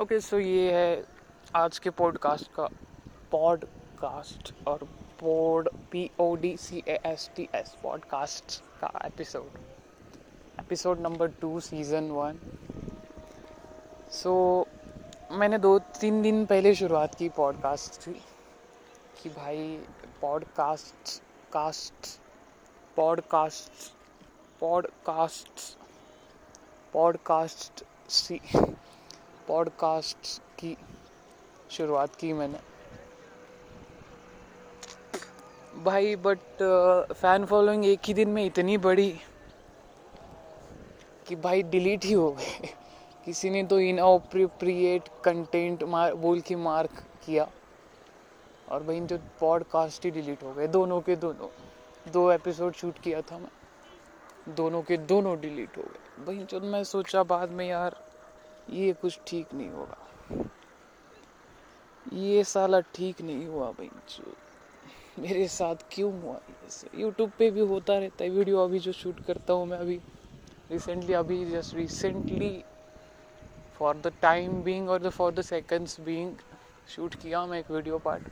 Okay so ये है आज के पॉडकास्ट का पॉडकास्ट और pod P O D C A S T S podcast का episode episode number two season one so मैंने दो, तीन दिन पहले शुरुआत की पॉडकास्ट की, कि भाई podcast cast podcast podcast podcast सी पॉडकास्ट की शुरुआत की मैंने। भाई बट फ़ैन फॉलोइंग एक ही दिन में इतनी बड़ी कि भाई डिलीट ही हो गए। किसी ने तो इन अप्रोप्रिएट कंटेंट मार, बोल के मार्क किया। और भाई, जो पॉडकास्ट ही डिलीट हो गए। दोनों के दोनों, दो एपिसोड शूट किया था मैं। दोनों के दोनों डिलीट हो गए। भाई जब मैं सोचा बाद में यार ये कुछ ठीक नहीं होगा। ये साला ठीक नहीं हुआ भाई मेरे साथ क्यों हुआ ये यूट्यूब पे भी होता रहता है वीडियो। अभी जो शूट करता हूँ मैं अभी रिसेंटली अभी just recently for the time being और the for the seconds being shoot किया मैं एक वीडियो पार्ट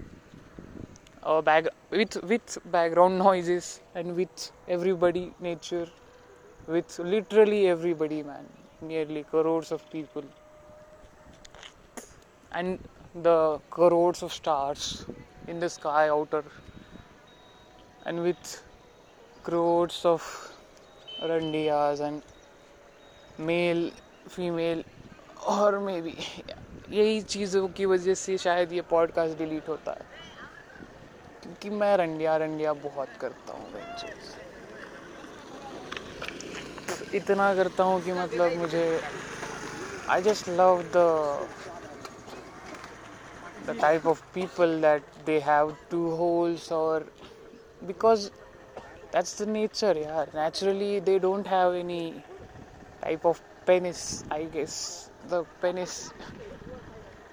और back with with background noises and with everybody nature with literally everybody, man nearly crores of people and the crores of stars in the sky outer and with crores of randiyas and male female और may be यही चीज़ों की वजह से शायद ये podcast delete होता है क्योंकि मैं रंडिया रंडिया बहुत करता हूँ इतना करता हूँ कि मतलब मुझे I just love the the type of people that they have two holes और बिकॉज़ दैट्स द नेचर यार naturally they don't have any type of penis I guess the penis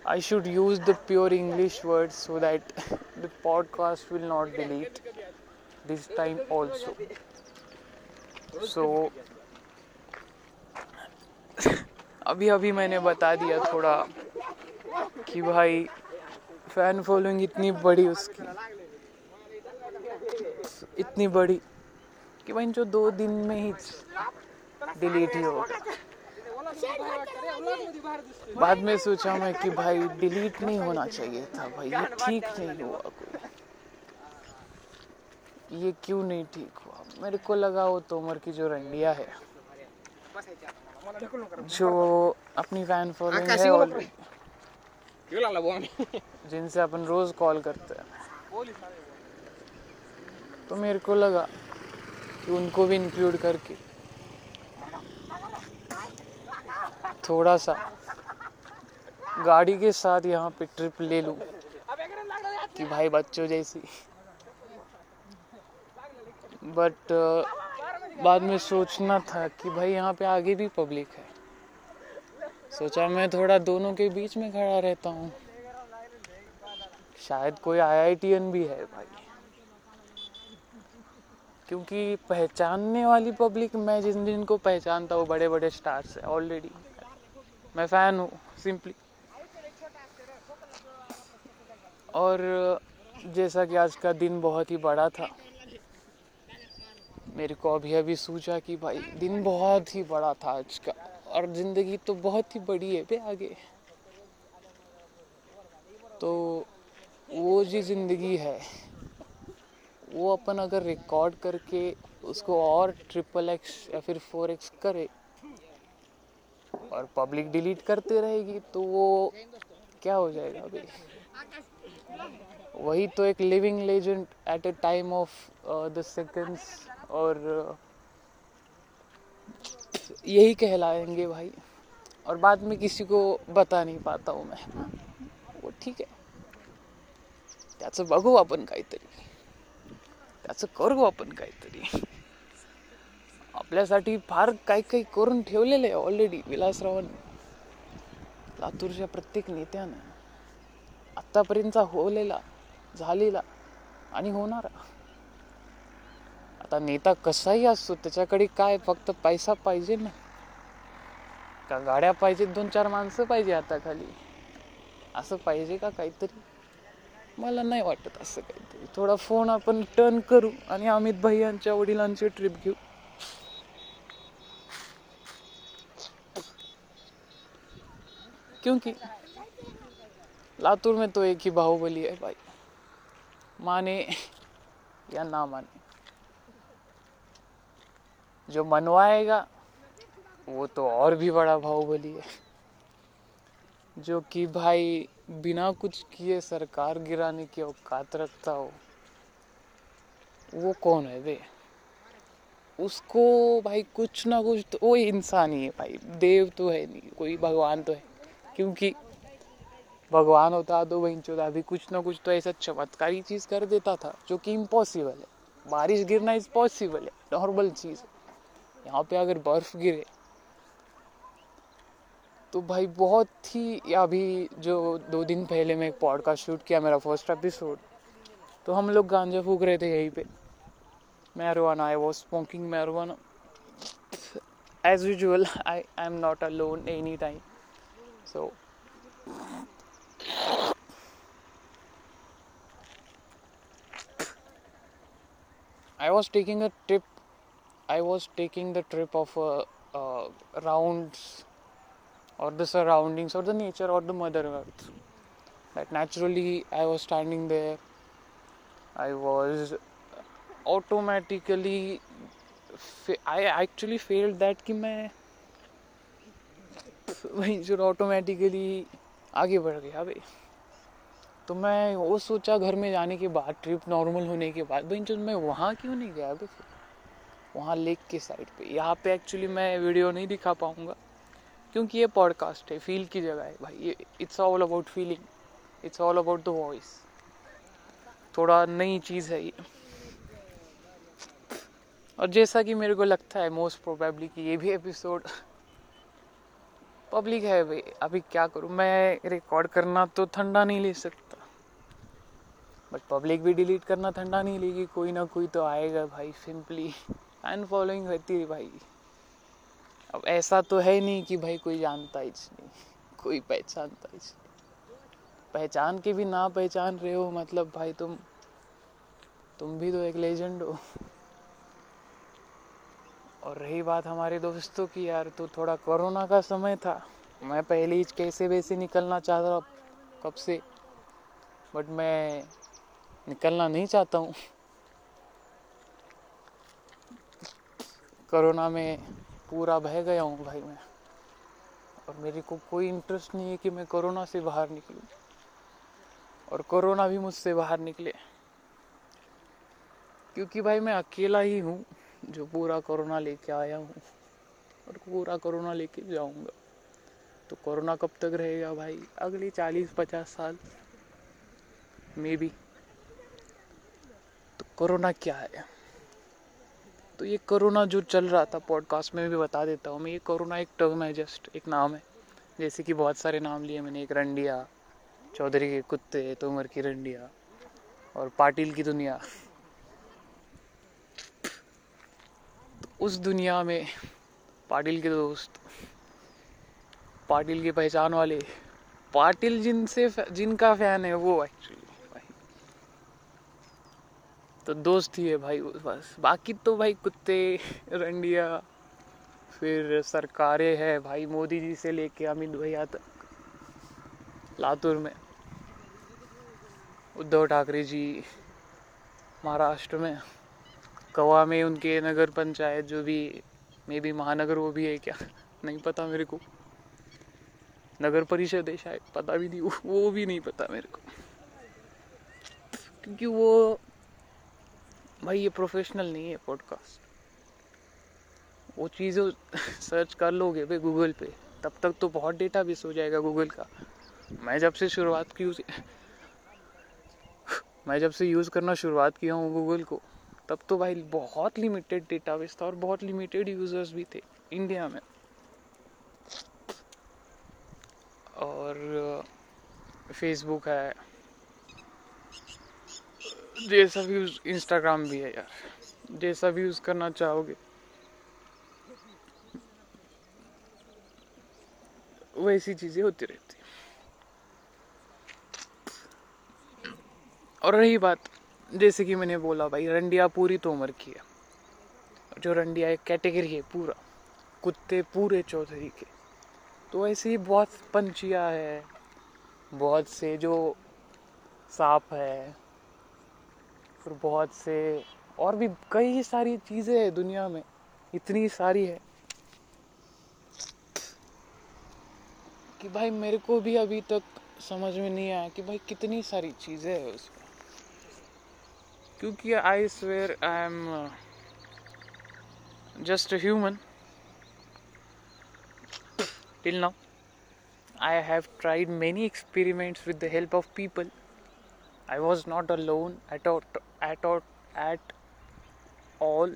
I should use the pure English words so that the podcast will not delete this time also. So, अभी अभी मैंने बता दिया थोड़ा कि भाई fan following इतनी बड़ी उसकी। इतनी बड़ी कि भाई, जो दो दिन में ही डिलीट ही हो बाद में सोचा मैं कि भाई डिलीट नहीं होना चाहिए था भाई, ये ठीक नहीं हुआ कोई। ये क्यों नहीं ठीक हुआ? मेरे को लगा वो तोमर की जो रंडिया है। जो अपनी फ़ैन फॉलोइंग है ऑलरेडी जिनसे अपन रोज कॉल करते हैं। तो मेरे को लगा कि उनको भी इंक्लूड करके थोड़ा सा गाड़ी के साथ यहाँ पे ट्रिप ले लूँ कि भाई बच्चों जैसी। बट बाद में सोचना था कि भाई यहाँ पे आगे भी पब्लिक है। सोचा मैं थोड़ा दोनों के बीच में खड़ा रहता हूँ। शायद कोई आईआईटीएन भी है भाई। क्योंकि पहचानने वाली पब्लिक मैं जिन जिन को पहचानता हूँ बड़े बड़े स्टार्स है ऑलरेडी मैं फ़ैन हूँ सिंपली और जैसा कि आज का दिन बहुत ही बड़ा था। मेरे को अभी अभी सोचा कि भाई, दिन बहुत ही बड़ा था आज का, और ज़िंदगी तो बहुत ही बड़ी है बे आगे। तो वो जी ज़िंदगी है, वो अपन अगर रिकॉर्ड करके उसको और ट्रिपल एक्स या फिर फोर एक्स करे, और पब्लिक डिलीट करते रहेगी तो वो क्या हो जाएगा अभी वही तो एक living legend at a time of the seconds और यही कहलाएंगे भाई। और बाद में किसी को बता नहीं पाता हूँ मैं वो ठीक आहे त्याचं बघू आपण काहीतरी त्याचं करू आपण काहीतरी आपल्यासाठी फार काही काही करून ठेवलेलं आहे ऑलरेडी विलासरावांनी लातूरच्या प्रत्येक नेत्यानं आत्तापर्यंतचा होलेला झालेला आणि होणारा। आता नेता कसाही असतो त्याच्याकडे काय फक्त पैसा पाहिजे ना. का गाड्या पाहिजे दोन चार माणसं पाहिजे आता खाली. असं पाहिजे का काहीतरी? मला नाही वाटत असं काहीतरी. थोडा फोन आपण टर्न करू आणि अमित भाई यांच्या वडिलांची ट्रिप घेऊ. क्योंकि लातूर में तो एक ही बाहुबली है भाई. माने या ना माने. जो मनवाएगा, वो तो और भी बड़ा बाहुबली है। जो कि भाई बिना कुछ किए सरकार गिराने की औकात रखता हो, वो कौन है वे? उसको भाई कुछ ना कुछ तो वो इंसान ही है भाई, देव तो है नहीं, कोई भगवान तो है क्योंकि भगवान होता तो वही चौदह, अभी कुछ ना कुछ तो ऐसा चमत्कारी चीज़ कर देता था, जो कि इम्पॉसिबल है। बारिश गिरना इज़ पॉसिबल है नॉर्मल चीज़ है। यहाँ पे अगर बर्फ़ गिरे तो भाई बहुत ही अभी जो दो दिन पहले मैं एक पॉडकास्ट शूट किया, मेरा फ़र्स्ट एपिसोड तो हम लोग गांजा फूक रहे थे यहीं पे marijuana I was smoking marijuana as usual I I am not alone any time so I was taking a trip. I was taking the trip of a, uh, rounds or the surroundings or the nature or the mother earth that naturally i was standing there i was automatically i actually felt that कि मैं वहीं जो automatically आगे बढ़ गया भाई तो मैं वो सोचा घर में जाने के बाद ट्रिप नॉर्मल होने के बाद भाई मैं वहाँ क्यों नहीं गया भाई वहाँ लेक के साइड पे। यहाँ पे एक्चुअली मैं वीडियो नहीं दिखा पाऊँगा, क्योंकि ये पॉडकास्ट है फील की जगह है भाई। ये it's all about feeling it's all about the voice थोड़ा नई चीज़ है ये। और जैसा कि मेरे को लगता है मोस्ट प्रोबेबली कि ये भी एपिसोड पब्लिक है भाई। अभी क्या करूँ? मैं रिकॉर्ड करना तो ठंडा नहीं ले सकता। बट पब्लिक भी डिलीट करना ठंडा नहीं लेगी, कोई ना कोई तो आएगा भाई सिंपली एंड फॉलोइंग रहती है भाई। अब ऐसा तो है नहीं कि भाई कोई जानता ही नहीं। कोई पहचानता ही नहीं। पहचान के भी ना पहचान रहे हो मतलब भाई तुम तुम भी तो एक लेजेंड हो। और रही बात हमारे दोस्तों की यार तो थोड़ा कोरोना का समय था। मैं पहले ही कैसे वैसे निकलना चाह रहा कब से? बट मैं निकलना नहीं चाहता हूँ। कोरोना में पूरा बह गया हूँ भाई मैं। और मेरे को कोई इंटरेस्ट नहीं है कि मैं कोरोना से बाहर निकलूँ। और कोरोना भी मुझसे बाहर निकले। क्योंकि भाई मैं अकेला ही हूँ, जो पूरा कोरोना लेके आया हूँ। और पूरा कोरोना लेके जाऊँगा। तो कोरोना कब तक रहेगा भाई? अगले चालीस पचास साल। मे बी तो कोरोना क्या है? तो ये कोरोना जो चल रहा था पॉडकास्ट में भी बता देता हूँ मैं, ये कोरोना एक टर्म है जस्ट एक नाम है। जैसे कि बहुत सारे नाम लिए मैंने, एक रंडिया, चौधरी के कुत्ते तोमर की रंडिया और पाटिल की दुनिया। तो उस दुनिया में पाटिल के दोस्त, पाटिल की पहचान वाले, पाटिल जिनसे, जिनका फ़ैन है वो एक्चुअली तो दोस्त ही है भाई, बस। बाकी तो भाई कुत्ते, रंडिया, फिर सरकारें है भाई, मोदी जी से लेके अमित भैया तक। लातूर में। उद्धव ठाकरे जी, महाराष्ट्र में। कवा में उनके नगर पंचायत जो भी, मे भी महानगर वो भी है क्या? नहीं पता मेरे को। नगर परिषद है शायद, पता भी नहीं, वो भी नहीं पता मेरे को। क्योंकि वो भाई, ये प्रोफेशनल नहीं है पॉडकास्ट वो चीज़ें सर्च कर लोगे भाई गूगल पे, तब तक तो बहुत डेटा बेस हो जाएगा गूगल का. मैं जब से शुरुआत की उसे मैं जब से यूज़ करना शुरुआत किया हूँ गूगल को, तब तो भाई बहुत लिमिटेड डेटा बेस था और बहुत लिमिटेड यूज़र्स भी थे इंडिया में. और फेसबुक है जैसा भी यूज़ इंस्टाग्राम भी है यार। जैसा भी यूज़ करना चाहोगे? वैसी चीज़ें होती रहती और रही बात, जैसे कि मैंने बोला भाई, रंडिया पूरी तो उम्र की है। जो रंडिया एक कैटेगरी है पूरा, कुत्ते पूरे चौधरी के। तो ऐसे ही बहुत पंछिया है, बहुत से जो सांप है फिर बहुत से और भी कई सारी चीज़ें हैं दुनिया में। इतनी सारी है कि भाई मेरे को भी अभी तक समझ में नहीं आया कि भाई कितनी सारी चीज़ें हैं उसमें। क्योंकि I swear I am just human till now I have tried many experiments with the help of people. I was not alone at all, at all, at all,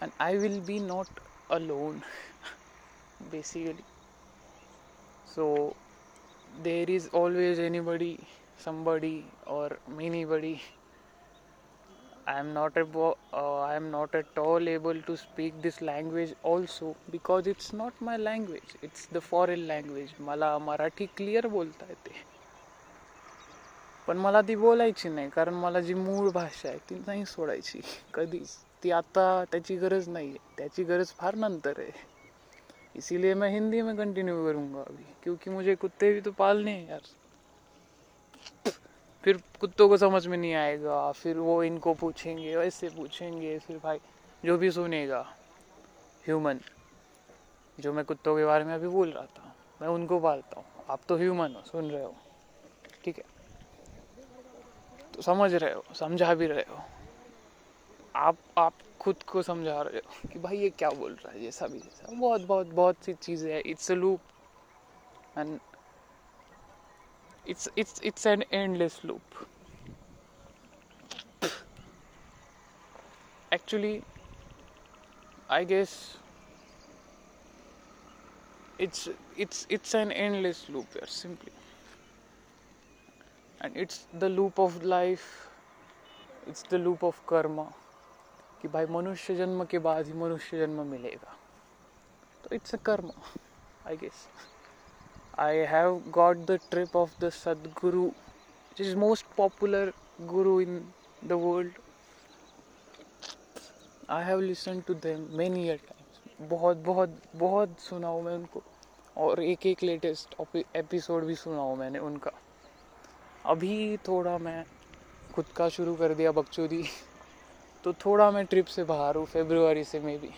and I will be not alone. basically, so there is always anybody, somebody, or anybody I am not able, uh, I am not at all able to speak this language also because it's not my language. It's the foreign language. मला Marathi clear बोलता येते पण मला ती बोलायची नाही, कारण मला जी मूळ भाषा आहे ती नाही सोडायची. कधीच ती आता त्याची गरज नाही आहे. त्याची गरज फार नंतर है इसीलिए मैं हिंदी में कंटिन्यू करूँगा अभी, क्योंकि मुझे कुत्ते भी तो पालने हैं यार। फिर कुत्तों को समझ में नहीं आएगा, फिर वो इनको पूछेंगे वैसे पूछेंगे, फिर भाई, जो भी सुनेगा ह्यूमन जो मैं कुत्तों के बारे में अभी बोल रहा था, मैं उनको पालता हूँ। आप तो ह्यूमन हो, सुन रहे हो। ठीक है? समझ रहे हो, समझा भी रहे हो। आप आप खुद को समझा रहे हो कि भाई ये क्या बोल रहा है, ये सभी जैसा बहुत बहुत बहुत सी चीज़ें हैं। It's loop and it's it's it's an endless loop actually I guess it's it's it's an endless loop simply and it's the loop of life it's the loop of karma कि भाई मनुष्य जन्म के बाद ही मनुष्य जन्म मिलेगा। तो it's a karma I guess I have got the trip of the Sadhguru it is most popular guru in the world I have listen to them many a times बहुत बहुत बहुत सुना हूँ मैं उनको। और एक एक लेटेस्ट एपिसोड भी सुना हूँ मैंने उनका। अभी थोड़ा मैं खुद का शुरू कर दिया बकचोदी तो थोड़ा मैं ट्रिप से बाहर हूँ फेब्रुआरी से मे भी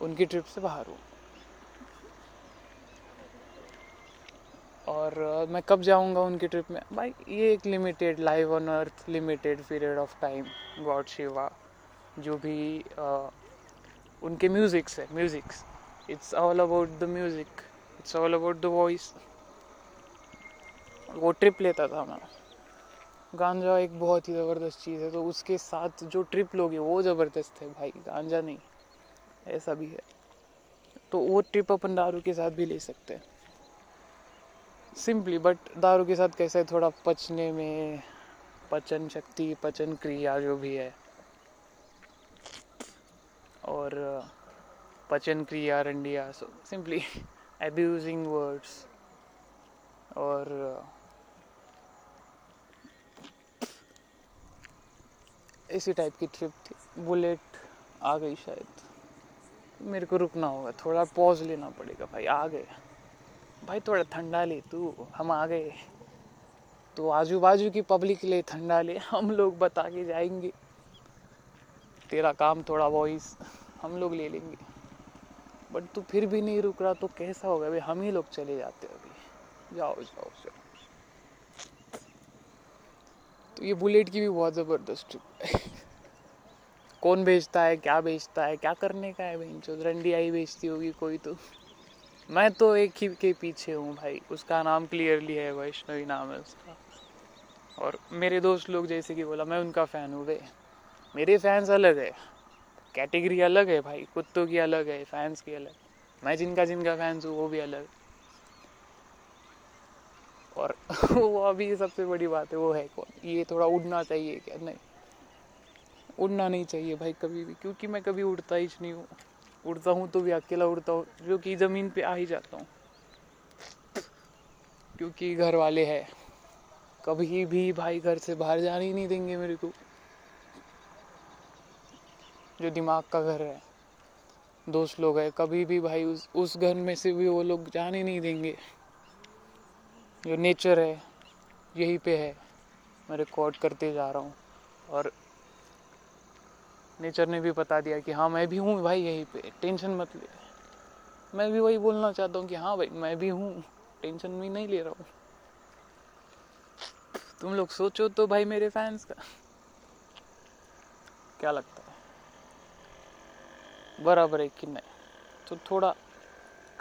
उनकी ट्रिप से बाहर हूँ। और मैं कब जाऊँगा उनकी ट्रिप में? भाई ये एक limited live on earth limited period of time god Shiva जो भी uh, उनके म्यूजिक्स है musics it's all about the music it's all about the voice वो ट्रिप लेता था मैं। गांजा एक बहुत ही ज़बरदस्त चीज़ है तो उसके साथ जो ट्रिप लोगे, वो ज़बरदस्त है भाई, गांजा नहीं, ऐसा भी है। तो वो ट्रिप अपन दारू के साथ भी ले सकते हैं। सिंपली बट दारू के साथ कैसे थोड़ा पचने में, पचन शक्ति, पचन क्रिया जो भी है। और, पचन क्रिया, रंडिया सो सिंपली एब्यूजिंग वर्ड्स और इसी टाइप की ट्रिप थी। बुलेट आ गई शायद। मेरे को रुकना होगा, थोड़ा पॉज लेना पड़ेगा। भाई, आ गए। भाई, थोड़ा ठंडा ले तू। हम आ गए। तो आजू बाजू की पब्लिक ले, ठंडा ले। हम लोग बता के जाएँगे। तेरा काम थोड़ा वॉइस हम लोग ले लेंगे। बट तू फिर भी नहीं रुक रहा तो कैसा होगा? भाई हम ही लोग चले जाते अभी। जाओ जाओ जाओ। तो ये बुलेट की भी बहुत ज़बरदस्त ट्रिप है। कौन बेचता है, क्या बेचता है, क्या करने का है भाई? जो रंडी आई बेचती होगी कोई तो। मैं तो एक ही के पीछे हूँ भाई। उसका नाम क्लियरली है वैष्णवी नाम है उसका। और मेरे दोस्त लोग जैसे कि बोला, मैं उनका फ़ैन हूँ भाई मेरे फैंस अलग है। कैटेगरी अलग है भाई। कुत्तों की अलग है फैंस की अलग। मैं जिनका जिनका फैंस हूँ, वो भी अलग। और वो अभी सबसे बड़ी बात है, वो है कौन? ये थोड़ा उड़ना चाहिए क्या? नहीं। उड़ना नहीं चाहिए भाई कभी भी, क्योंकि मैं कभी उड़ता ही नहीं हूँ। उड़ता हूँ तो भी, अकेला उड़ता हूँ, जो कि ज़मीन पे आ ही जाता हूँ। क्योंकि घर वाले हैं। कभी भी भाई घर से बाहर जाने ही नहीं देंगे मेरे को। जो दिमाग का घर है। दोस्त लोग है, कभी भी भाई उस उस घर में से भी वो लोग जाने नहीं देंगे। जो नेचर है, यही पे है। मैं रिकॉर्ड करते जा रहा हूँ। और नेचर ने भी बता दिया कि हाँ मैं भी हूँ भाई यहीं पे। टेंशन मत ले। मैं भी वही बोलना चाहता हूँ कि हाँ भाई, मैं भी हूँ। टेंशन भी नहीं ले रहा हूँ। तुम लोग सोचो तो भाई मेरे फैंस का। क्या लगता है? बराबर है कि नहीं? तो थोड़ा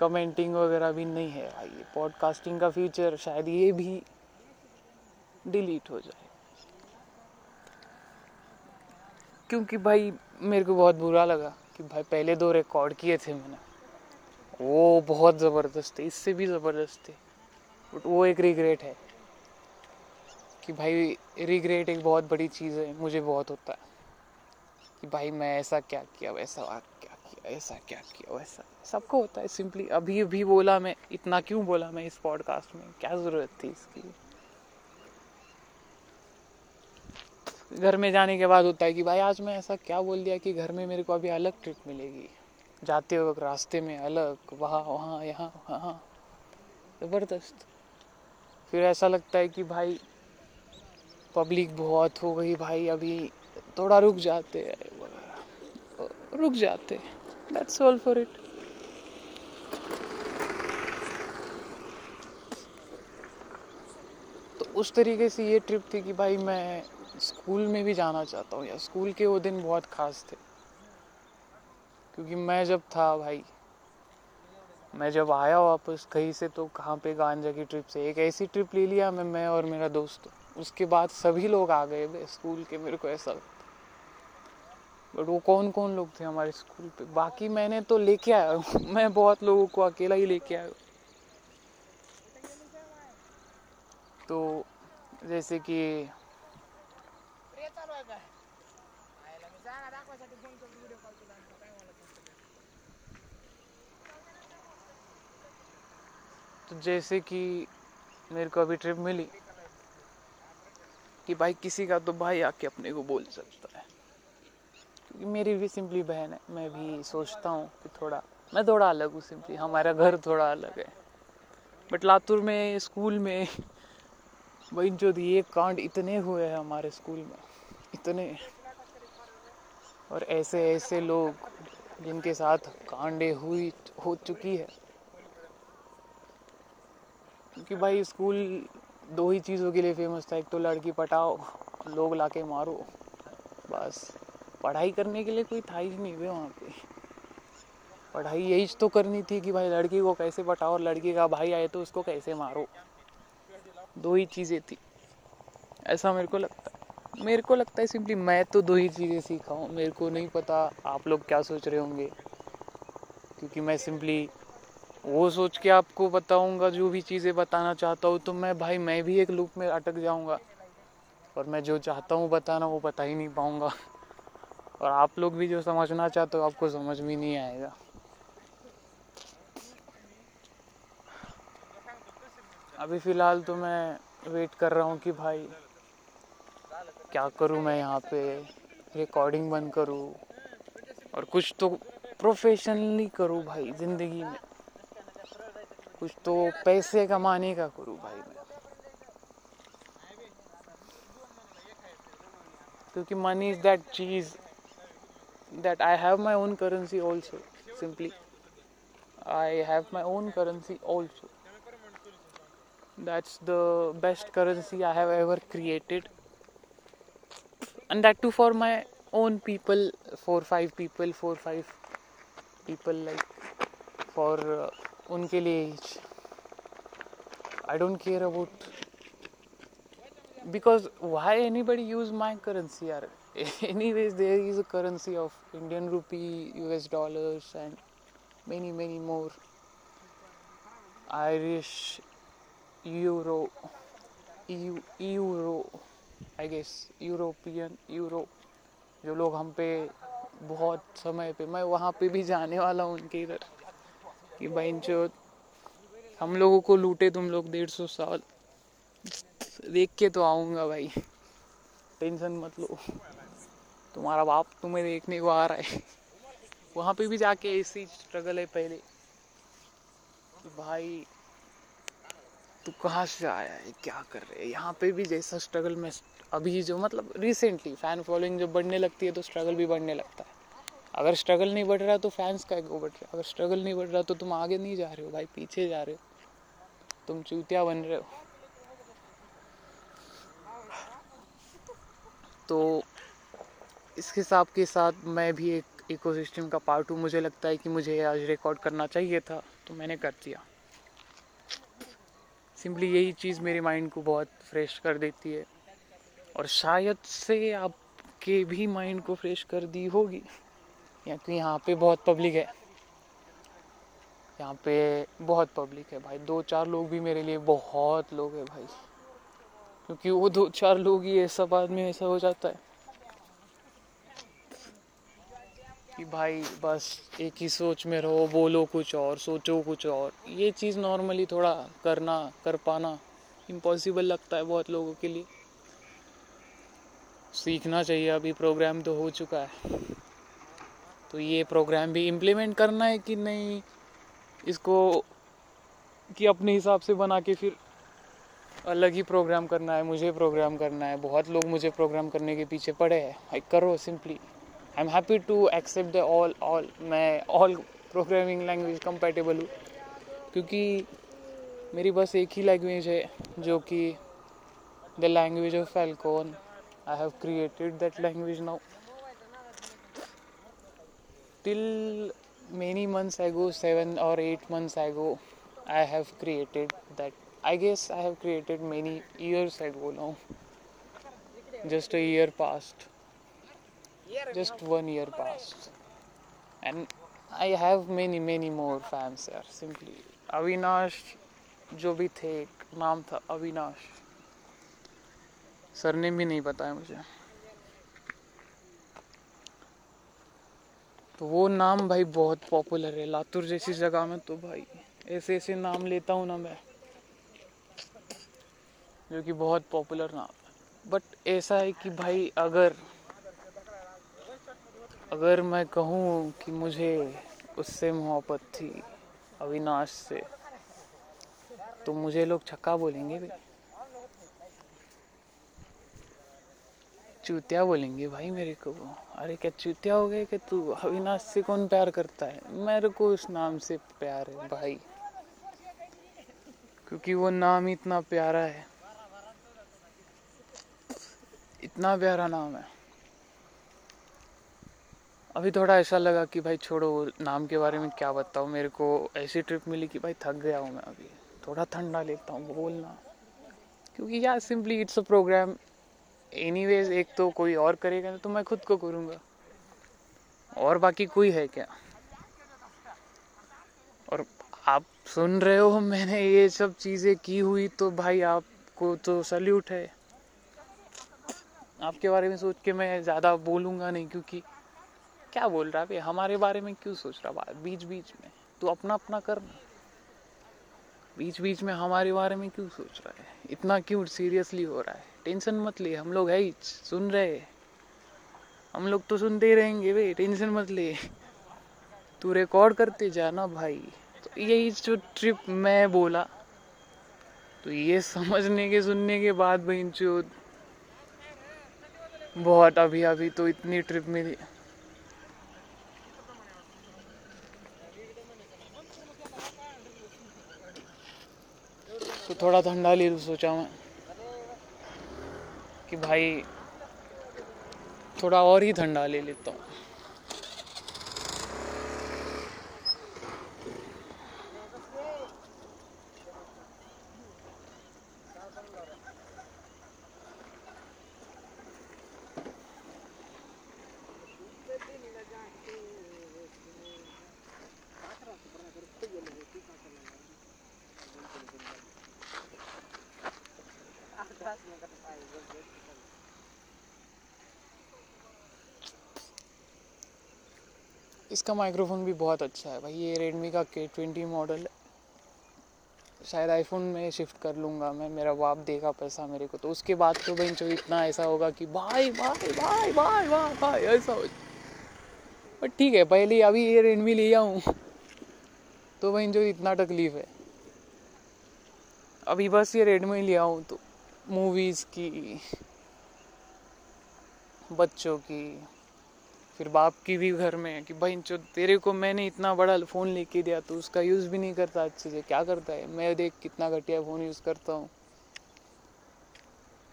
कमेंटिंग वगैरह भी नहीं है। भाई ये पॉडकास्टिंग का फीचर शायद ये भी डिलीट हो जाए। क्योंकि भाई, मेरे को बहुत बुरा लगा कि भाई पहले दो रिकॉर्ड किए थे मैंने। वो बहुत ज़बरदस्त थे, इससे भी ज़बरदस्त थे। बट वो एक रिग्रेट है कि भाई रिग्रेट एक बहुत बड़ी चीज़ है, मुझे बहुत होता है कि भाई मैं ऐसा क्या किया, वैसा ऐसा क्या किया वैसा सबको होता है सिंपली अभी अभी बोला मैं, इतना क्यों बोला मैं इस पॉडकास्ट में? क्या ज़रूरत थी इसकी? घर में जाने के बाद होता है कि भाई, आज मैं ऐसा क्या बोल दिया कि घर में मेरे को अभी अलग ट्रिप मिलेगी। जाते वक्त रास्ते में अलग, वहाँ वहाँ, यहाँ, वहाँ। ज़बरदस्त। फिर ऐसा लगता है कि भाई पब्लिक बहुत हो गई भाई, अभी थोड़ा रुक जाते हैं। रुक जाते दैट्स ऑल फॉर इट तो उस तरीके से ये ट्रिप थी कि भाई मैं स्कूल में भी जाना चाहता हूँ या स्कूल के वो दिन बहुत ख़ास थे। क्योंकि मैं जब था भाई, मैं जब आया वापस कहीं से तो कहाँ पे गांजा की ट्रिप से, एक ऐसी ट्रिप ले लिया मैं मैं और मेरा दोस्त। उसके बाद सभी लोग आ गए स्कूल के, मेरे को ऐसा बट वो कौन कौन लोग थे हमारे स्कूल पे? बाकी मैंने तो लेके आया हूँ। मैं बहुत लोगों को अकेला ही लेके आया तो जैसे कि तो जैसे कि मेरे को अभी ट्रिप मिली कि भाई किसी का तो भाई आके अपने को बोल सकता। है क्योंकि मेरी भी सिंपली बहन है। मैं भी सोचता हूँ कि थोड़ा, मैं थोड़ा अलग हूँ सिंपली हमारा घर थोड़ा अलग है। बट लातूर में स्कूल में भाई जो ये कांड इतने हुए हैं हमारे स्कूल में, इतने। और ऐसे ऐसे लोग जिनके साथ कांडे हुई, हो चुकी है। क्योंकि भाई स्कूल दो ही चीज़ों के लिए फ़ेमस था। एक तो लड़की पटाओ, लोग लाके मारो, बस। पढ़ाई करने के लिए कोई था ही नहीं वे वहाँ पे। पढ़ाई यही तो करनी थी कि भाई लड़की को कैसे बटाओ और लड़की का भाई आए तो उसको कैसे मारो। दो ही चीज़ें थी। ऐसा मेरे को लगता है। मेरे को लगता है सिंपली मैं तो दो ही चीज़ें सीखा हूँ। मेरे को नहीं पता आप लोग क्या सोच रहे होंगे। क्योंकि मैं सिंपली वो सोच के आपको बताऊँगा, जो भी चीज़ें बताना चाहता हूँ तो मैं भाई, मैं भी एक लूप में अटक जाऊँगा। और मैं जो चाहता हूँ बताना, वो बता ही नहीं पाऊँगा। और आप लोग भी जो समझना चाहते हो, आपको समझ में नहीं आएगा। अभी फ़िलहाल तो मैं वेट कर रहा हूँ कि भाई, क्या करूँ मैं यहाँ पे? रिकॉर्डिंग बंद करूँ। और कुछ तो प्रोफेशनली करूँ भाई, ज़िंदगी में। कुछ तो पैसे कमाने का करूँ भाई मैं। क्योंकि मनी इज़ दैट चीज़ That I have my own currency also simply I have my own currency also that's the best currency I have ever created. And that too for my own people, four, five people, four, five people, like for uh, उनके लिए I don't care about because why anybody use my currency yaar Anyways there is a currency of indian rupee us dollars and many many more irish euro EU, euro i guess european euro जो लोग हम पे बहुत समय पे मैं वहाँ पे भी जाने वाला हूँ उनके इधर कि जो हम लोगों को लूटे तुम लोग डेढ़ सौ साल देख के तो आऊँगा भाई टेंशन मत लो तुम्हारा बाप तुम्हें देखने को आ रहा है। वहाँ पे भी जाके ऐसी स्ट्रगल है पहले। भाई, तू कहाँ से आया है? क्या कर रहे है? यहाँ पे भी जैसा स्ट्रगल में अभी जो मतलब रिसेंटली फ़ैन फॉलोइंग जब बढ़ने लगती है तो स्ट्रगल भी बढ़ने लगता है। अगर स्ट्रगल नहीं बढ़ रहा तो फैंस का को बढ़ रहा है? अगर स्ट्रगल नहीं बढ़ रहा तो तुम आगे नहीं जा रहे हो, भाई पीछे जा रहे हो। तुम चूतिया बन रहे हो। तो इस हिसाब के साथ मैं भी एक इकोसिस्टम का पार्ट हूँ। मुझे लगता है कि मुझे आज रिकॉर्ड करना चाहिए था तो मैंने कर दिया। सिंपली यही चीज़ मेरे माइंड को बहुत फ्रेश कर देती है। और शायद से आपके भी माइंड को फ्रेश कर दी होगी। या कि यहाँ पे बहुत पब्लिक है। यहाँ पे बहुत पब्लिक है भाई। दो चार लोग भी मेरे लिए बहुत लोग है भाई। क्योंकि वो दो चार लोग ही ऐसा बाद में ऐसा हो जाता है। कि भाई बस एक ही सोच में रहो, बोलो कुछ और, सोचो कुछ और। ये चीज़ नॉर्मली थोड़ा करना, कर पाना इम्पॉसिबल लगता है बहुत लोगों के लिए। सीखना चाहिए, अभी प्रोग्राम तो हो चुका है। तो ये प्रोग्राम भी इम्प्लीमेंट करना है कि नहीं? इसको कि अपने हिसाब से बना के फिर अलग ही प्रोग्राम करना है, मुझे प्रोग्राम करना है। बहुत लोग मुझे प्रोग्राम करने के पीछे पड़े हैं। करो simply I am happy to accept all all मैं ऑल प्रोग्रामिंग लैंग्वेज कंपेटेबल हूँ। क्योंकि मेरी बस एक ही लैंग्वेज है, जो कि the language of Falcon I have created that language now till many months ago seven or eight months ago I have created that I guess I have created many years ago now just a year past just one year passed. And i have many many more fans there, simply. Avinash जो भी थे, नाम था Avinash. Surname भी नहीं है मुझे। तो वो नाम भाई बहुत पॉपुलर है। लातूर जैसी जगह में तो भाई, ऐसे ऐसे नाम लेता हूँ ना मैं, जो कि बहुत पॉपुलर नाम है। बट ऐसा है कि भाई अगर अगर मैं कहूँ कि मुझे उससे मोहब्बत थी, अविनाश से तो मुझे लोग छक्का बोलेंगे भाई। चूतिया बोलेंगे, भाई मेरे को अरे क्या चूतिया हो गए कि तू अविनाश से कौन प्यार करता है? मेरे को उस नाम से प्यार है भाई, क्योंकि वो नाम ही इतना प्यारा है। इतना प्यारा नाम है। अभी थोड़ा ऐसा लगा कि भाई छोड़ो, नाम के बारे में क्या बताऊँ? मेरे को ऐसी ट्रिप मिली कि भाई थक गया हूँ मैं अभी। थोड़ा ठंडा लेता हूँ, बोलना। क्योंकि यार simply it's a program anyways एक तो कोई और करेगा तो मैं खुद को करूँगा। और बाकी कोई है क्या? और आप सुन रहे हो, मैंने ये सब चीज़ें की हुई तो भाई आपको तो सल्यूट है। आपके बारे में सोच के मैं ज़्यादा बोलूँगा नहीं, क्योंकि क्या बोल रहा है हमारे बारे में क्यों सोच रहा बात बीच बीच में। तू अपना अपना करना बीच बीच में हमारे बारे में क्यों सोच रहा है? इतना क्यों सीरियसली हो रहा है? टेंशन मत ले, हम लोग है ही सुन रहे हम लोग तो सुनते ही रहेंगे भाई टेंशन मत ले। तू रिकॉर्ड करते जाना भाई। तो यही जो ट्रिप मैं बोला तो ये समझने के, सुनने के बाद बहन बहुत अभी अभी तो इतनी ट्रिप मिली। तो थोड़ा ठंडा ले लूँ सोचा मैं। कि भाई, थोड़ा और ही ठंडा ले लेता हूँ। इसका माइक्रोफोन भी बहुत अच्छा है भाई, ये रेडमी का के ट्वेंटी मॉडल शायद आईफोन में शिफ्ट कर लूँगा मैं, मेरा बाप देगा पैसा मेरे को तो उसके बाद तो भाई जो इतना ऐसा होगा कि भाई भाई भाई भाई भाई भाई, ऐसा हो बट ठीक है, पहले अभी ये रेडमी लिया हूँ तो भाई जो इतना तकलीफ़ है। अभी बस ये रेडमी लिया हूँ तो मूवीज़ की, बच्चों की फिर बाप की भी घर में है कि भाई जो तेरे को मैंने इतना बड़ा फ़ोन लेके दिया तो उसका यूज़ भी नहीं करता अच्छे से। क्या करता है? मैं देख कितना घटिया फ़ोन यूज़ करता हूँ।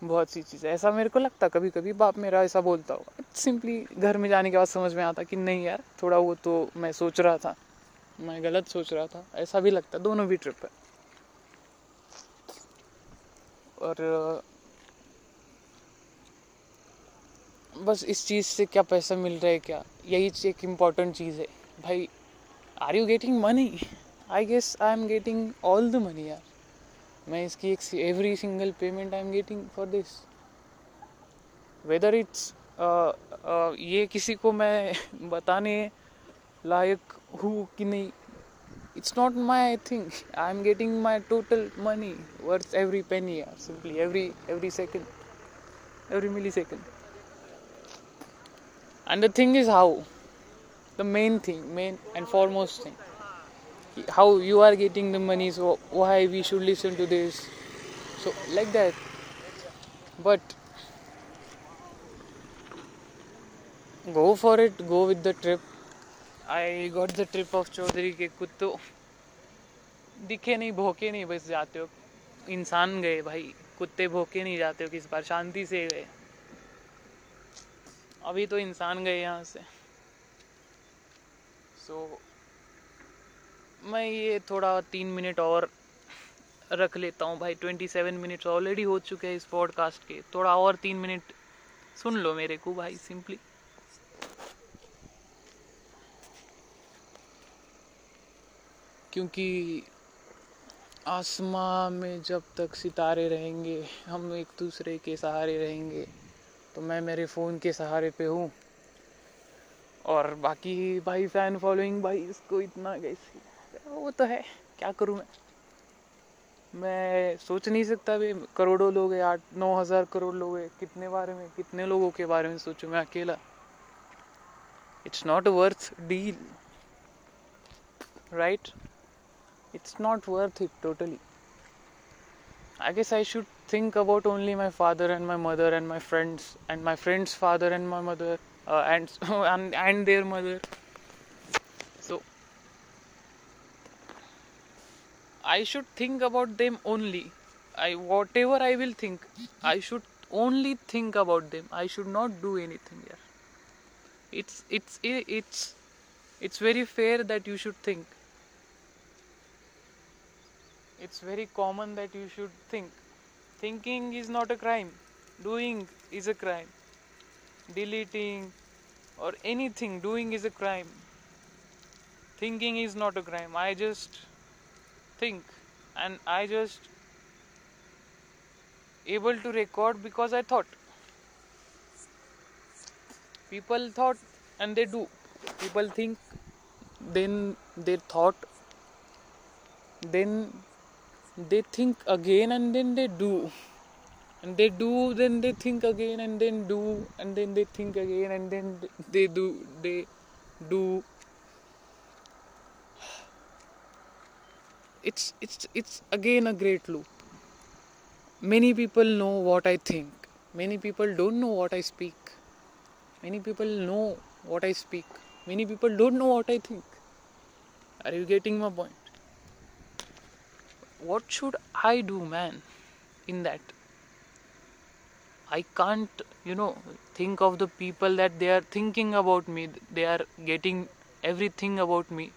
बहुत सी चीज़ें। ऐसा मेरे को लगता कभी कभी बाप मेरा ऐसा बोलता होगा। सिंपली घर में जाने के बाद समझ में आता कि नहीं यार, थोड़ा वो तो मैं सोच रहा था। मैं गलत सोच रहा था। ऐसा भी लगता दोनों भी ट्रिप है। और बस इस चीज़ से क्या पैसा मिल रहा है क्या? यही एक इंपॉर्टेंट चीज़ है। भाई are you getting money I guess I am getting all the money यार। मैं इसकी एक every single payment I am getting for this weather it's ये किसी को मैं बताने लायक हूँ कि नहीं it's not my thing i'm getting my total money worth every penny yeah, every every second every milli millisecond and the thing is how the main thing main and foremost thing how you are getting the money so why we should listen to this so like that but go for it go with the trip I got the trip of Chaudhary के कुत्तों दिखे नहीं भोके नहीं बस जाते हो इंसान गए भाई कुत्ते भोके नहीं जाते हो किस बार शांति से गए अभी तो इंसान गए यहाँ से। सो so, मैं ये थोड़ा तीन मिनट और रख लेता हूँ भाई। ट्वेंटी सेवन मिनट्स ऑलरेडी हो चुके हैं इस पॉडकास्ट के। थोड़ा और तीन मिनट सुन लो मेरे को भाई सिंपली क्योंकि आसमां में जब तक सितारे रहेंगे हम एक दूसरे के सहारे रहेंगे। तो मैं मेरे फ़ोन के सहारे पे हूँ। और बाकी भाई फ़ैन फॉलोइंग भाई, इसको इतना कैसे? वो तो है, क्या करूँ मैं? मैं सोच नहीं सकता भाई करोड़ों लोग हैं, आठ, नौ हज़ार करोड़ लोग हैं। कितने बारे में, कितने लोगों के बारे में सोचूं मैं अकेला? It's not worth deal right it's not worth it totally I guess I should think about only my father and my mother and my friends and my friends' father and my mother uh, and, and and their mother. So I should think about them only. I whatever I will think, I should only think about them. I should not do anything here. It's it's it's it's very fair that you should think it's very common that you should think. Thinking is not a crime, doing is a crime. Deleting or anything doing is a crime. Thinking is not a crime. I just think and I just able to record because I thought. People thought and they do. People think, then they thought, then they think again and then they do. And they do then they think again and then do. And then they think again and then they do they do. It's it's it's again a great loop. Many people know what i think. Many people don't know what i speak. Many people know what i speak. Many people don't know what i think. Are you getting my point what should I do, man, in that? I can't, you know, think of the people that they are thinking about me, they are getting everything about me.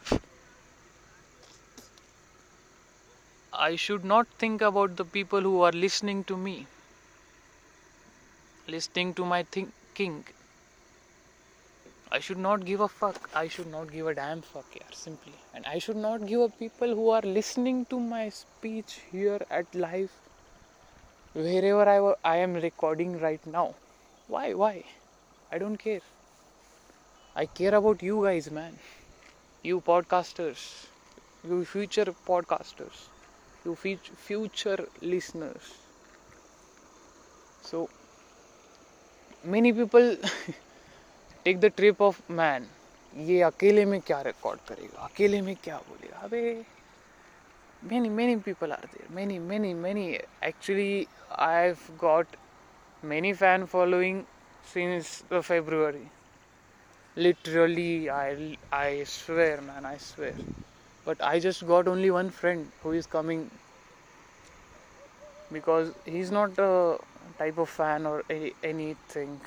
I should not think about the people who are listening to me, listening to my thinking. I should not give a fuck. I should not give a damn fuck, yeah, simply. And I should not give a people who are listening to my speech here at live, wherever I, I am recording right now. Why? Why? I don't care. I care about you guys, man. You podcasters, you future podcasters, you future listeners. So, many people take the trip of man ये अकेले में क्या record करेगा? अकेले में क्या बोलेगा? अबे many many people are there many many many actually I have got many fan following since February literally I I swear man I swear but I just got only one friend who is coming because he is not a type of fan or anything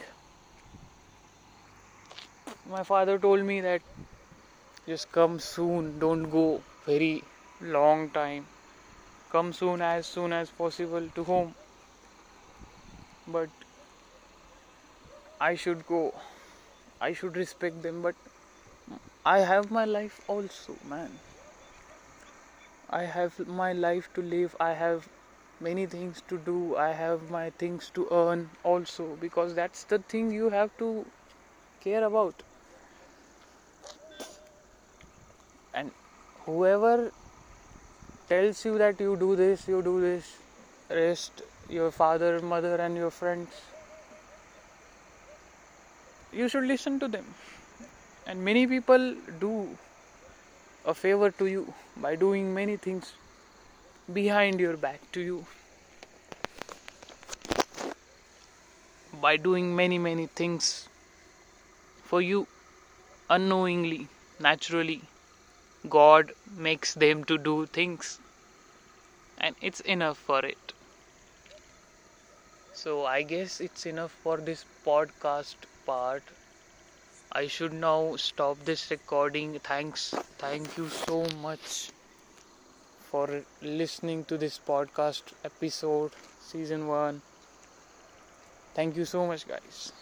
my father told me that just come soon don't go very long time. Come soon, as soon as possible to home. But I should go. I should respect them, but I have my life also, man. I have my life to live. I have many things to do. I have my things to earn also because that's the thing you have to care about. And whoever tells you that you do this, you do this, rest your father, mother, and your friends, you should listen to them. And many people do a favor to you by doing many things behind your back to you. By doing many, many things for you unknowingly, naturally. God makes them to do things and it's enough for it. So I guess it's enough for this podcast part. I should now stop this recording. Thanks. Thank you so much for listening to this podcast episode season 1. Thank you so much guys.